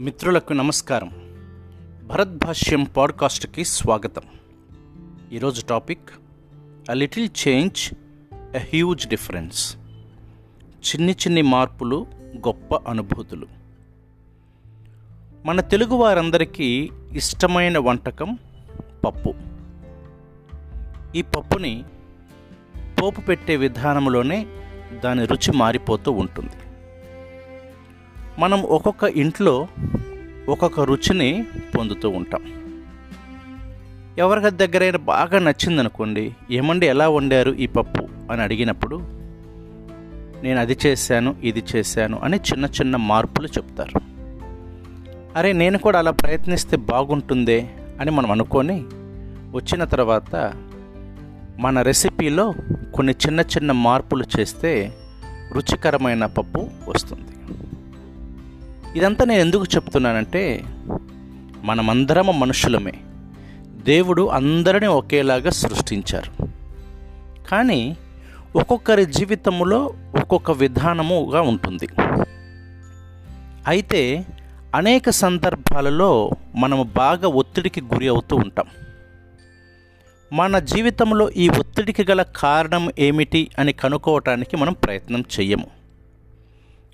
మిత్రులకు నమస్కారం. భరత్ భాష్యం పాడ్కాస్ట్కి స్వాగతం. ఈరోజు topic a little change a huge difference చిన్ని చిన్ని మార్పులు గొప్ప అనుభూతులు. మన తెలుగు వారందరికీ ఇష్టమైన వంటకం పప్పు. ఈ పప్పుని పోపు పెట్టే విధానంలోనే దాని రుచి మారిపోతూ ఉంటుంది. మనం ఒక్కొక్క ఇంట్లో ఒక్కొక్క రుచిని పొందుతూ ఉంటాం. ఎవరికి దగ్గరైనా బాగా నచ్చిందనుకోండి ఏమండి ఎలా వండారు ఈ పప్పు? అని అడిగినప్పుడు నేను అది చేశాను ఇది చేశాను అని చిన్న చిన్న మార్పులు చెప్తారు. అరే నేను కూడా అలా ప్రయత్నిస్తే బాగుంటుందే? అని మనం అనుకొని వచ్చిన తర్వాత మన రెసిపీలో కొన్ని చిన్న చిన్న మార్పులు చేస్తే రుచికరమైన పప్పు వస్తుంది. ఇదంతా నేను ఎందుకు చెప్తున్నానంటే మనమందరము మనుషులమే. దేవుడు అందరిని ఒకేలాగా సృష్టించారు. కానీ ఒక్కొక్కరి జీవితంలో ఒక్కొక్క విధానముగా ఉంటుంది. అయితే అనేక సందర్భాలలో మనము బాగా ఒత్తిడికి గురి అవుతూ ఉంటాం. మన జీవితంలో ఈ ఒత్తిడికి గల కారణం ఏమిటి అని కనుక్కోవటానికి మనం ప్రయత్నం చెయ్యము.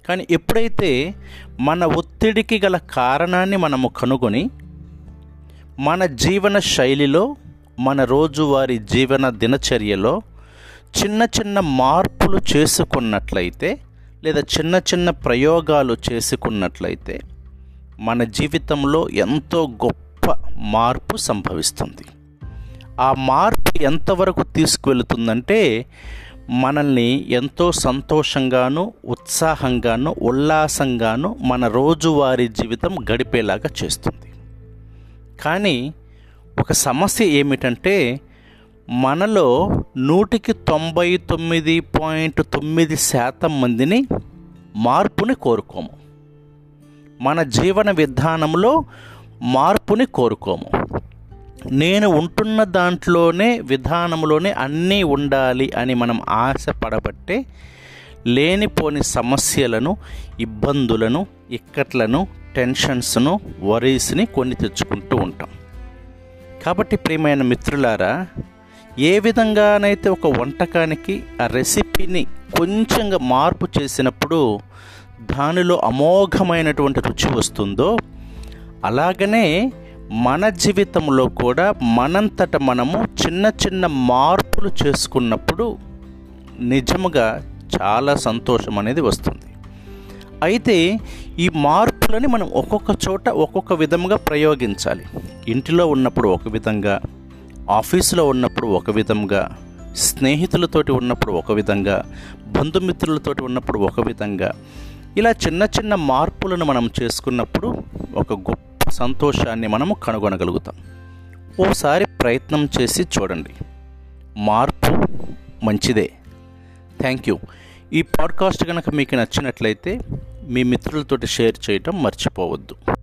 కానీ ఎప్పుడైతే మన ఒత్తిడికి గల కారణాన్ని మనము కనుగొని మన జీవన శైలిలో మన రోజువారీ జీవన దినచర్యలో చిన్న చిన్న మార్పులు చేసుకున్నట్లయితే లేదా చిన్న చిన్న ప్రయోగాలు చేసుకున్నట్లయితే మన జీవితంలో ఎంతో గొప్ప మార్పు సంభవిస్తుంది. ఆ మార్పు ఎంతవరకు తీసుకువెళుతుందంటే మనల్ని ఎంతో సంతోషంగాను ఉత్సాహంగాను ఉల్లాసంగాను మన రోజువారీ జీవితం గడిపేలాగా చేస్తుంది. కానీ ఒక సమస్య ఏమిటంటే మనలో నూటికి తొంభై తొమ్మిది పాయింట్ తొమ్మిది శాతం మందిని మార్పుని కోరుకోము. మన జీవన విధానంలో మార్పుని కోరుకోము. నేను ఉంటున్న దాంట్లోనే విధానంలోనే అన్నీ ఉండాలి అని మనం ఆశపడబట్టే లేనిపోని సమస్యలను ఇబ్బందులను ఇక్కట్లను టెన్షన్స్ను వరీస్ని కొన్ని తెచ్చుకుంటూ ఉంటాం. కాబట్టి ప్రియమైన మిత్రులారా ఏ విధంగానైతే ఒక వంటకానికి ఆ రెసిపీని కొంచెంగా మార్పు చేసినప్పుడు దానిలో అమోఘమైనటువంటి రుచి వస్తుందో అలాగనే మన జీవితంలో కూడా మనంతట మనము చిన్న చిన్న మార్పులు చేసుకున్నప్పుడు నిజముగా చాలా సంతోషం అనేది వస్తుంది. అయితే ఈ మార్పులని మనం ఒక్కొక్క చోట ఒక్కొక్క విధంగా ప్రయోగించాలి. ఇంటిలో ఉన్నప్పుడు ఒక విధంగా ఆఫీసులో ఉన్నప్పుడు ఒక విధంగా స్నేహితులతోటి ఉన్నప్పుడు ఒక విధంగా బంధుమిత్రులతోటి ఉన్నప్పుడు ఒక విధంగా. ఇలా చిన్న చిన్న మార్పులను మనం చేసుకున్నప్పుడు ఒక గొప్ప సంతోషాన్ని మనము కనుగొనగలుగుతాం. ఓసారి ప్రయత్నం చేసి చూడండి. మార్పు మంచిదే. Thank you. ఈ పాడ్కాస్ట్ కనుక మీకు నచ్చినట్లయితే మీ మిత్రులతోటి షేర్ చేయటం మర్చిపోవద్దు.